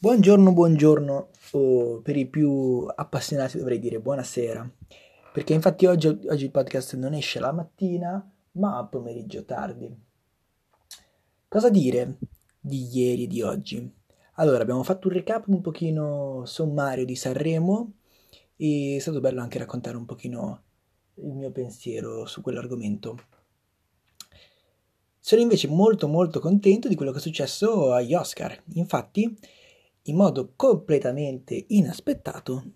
Buongiorno, buongiorno, o per i più appassionati dovrei dire buonasera, perché infatti oggi, oggi il podcast non esce la mattina, ma pomeriggio tardi. Cosa dire di ieri e di oggi? Allora, abbiamo fatto un recap un pochino sommario di Sanremo e è stato bello anche raccontare un pochino il mio pensiero su quell'argomento. Sono invece molto molto contento di quello che è successo agli Oscar. Infatti, in modo completamente inaspettato,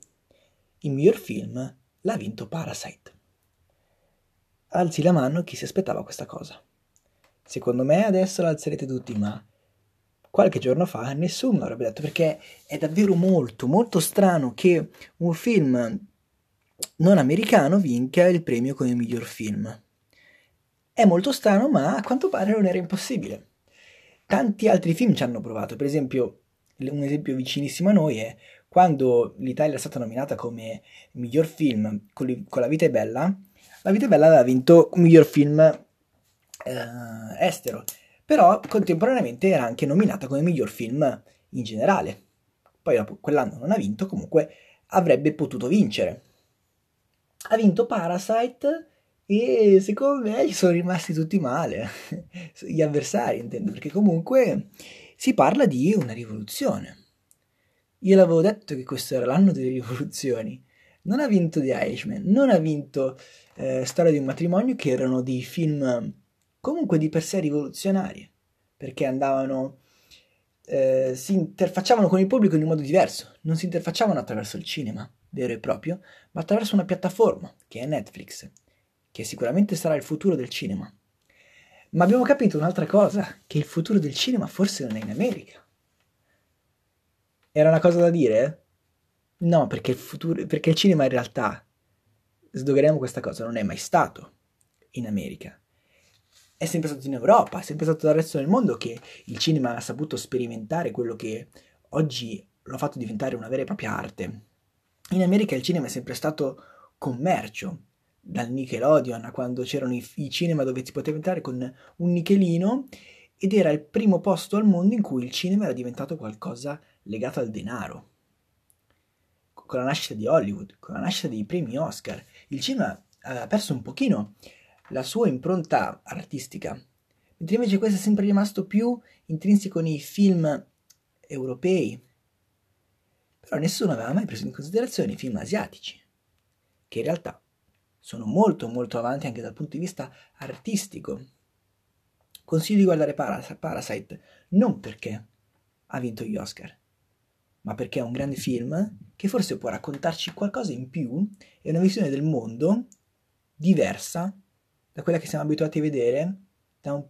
il miglior film l'ha vinto Parasite. Alzi la mano chi si aspettava questa cosa. Secondo me adesso l'alzerete tutti, ma qualche giorno fa nessuno l'avrebbe detto perché è davvero molto molto strano che un film non americano vinca il premio come miglior film. È molto strano, ma a quanto pare non era impossibile. Tanti altri film ci hanno provato, per esempio un esempio vicinissimo a noi è quando l'Italia è stata nominata come miglior film con, La vita è bella, La vita è bella aveva vinto miglior film eh, estero, però contemporaneamente era anche nominata come miglior film in generale. Poi dopo quell'anno non ha vinto, comunque avrebbe potuto vincere. Ha vinto Parasite e secondo me gli sono rimasti tutti male, gli avversari intendo, perché comunque si parla di una rivoluzione. Io l'avevo detto che questo era l'anno delle rivoluzioni. Non ha vinto The Irishman, non ha vinto eh, Storia di un matrimonio, che erano dei film comunque di per sé rivoluzionari, perché andavano, eh, si interfacciavano con il pubblico in un modo diverso, non si interfacciavano attraverso il cinema vero e proprio, ma attraverso una piattaforma, che è Netflix, che sicuramente sarà il futuro del cinema. Ma abbiamo capito un'altra cosa, che il futuro del cinema forse non è in America. Era una cosa da dire? No, perché il, futuro, perché il cinema in realtà, sdogheremo questa cosa, non è mai stato in America. È sempre stato in Europa, è sempre stato dal resto del mondo che il cinema ha saputo sperimentare quello che oggi lo ha fatto diventare una vera e propria arte. In America il cinema è sempre stato commercio, dal Nickelodeon quando c'erano i, i cinema dove si poteva entrare con un nichelino ed era il primo posto al mondo in cui il cinema era diventato qualcosa legato al denaro. Con la nascita di Hollywood, con la nascita dei premi Oscar, il cinema aveva perso un pochino la sua impronta artistica, mentre invece questo è sempre rimasto più intrinseco nei film europei. Però nessuno aveva mai preso in considerazione i film asiatici, che in realtà sono molto molto avanti anche dal punto di vista artistico. Consiglio di guardare Paras- Parasite non perché ha vinto gli Oscar, ma perché è un grande film che forse può raccontarci qualcosa in più e una visione del mondo diversa da quella che siamo abituati a vedere da un,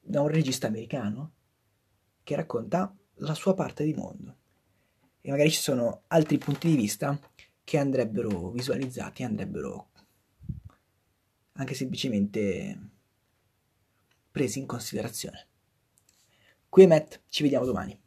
da un regista americano che racconta la sua parte di mondo. E magari ci sono altri punti di vista che andrebbero visualizzati, andrebbero anche semplicemente presi in considerazione. Qui è Matt, ci vediamo domani.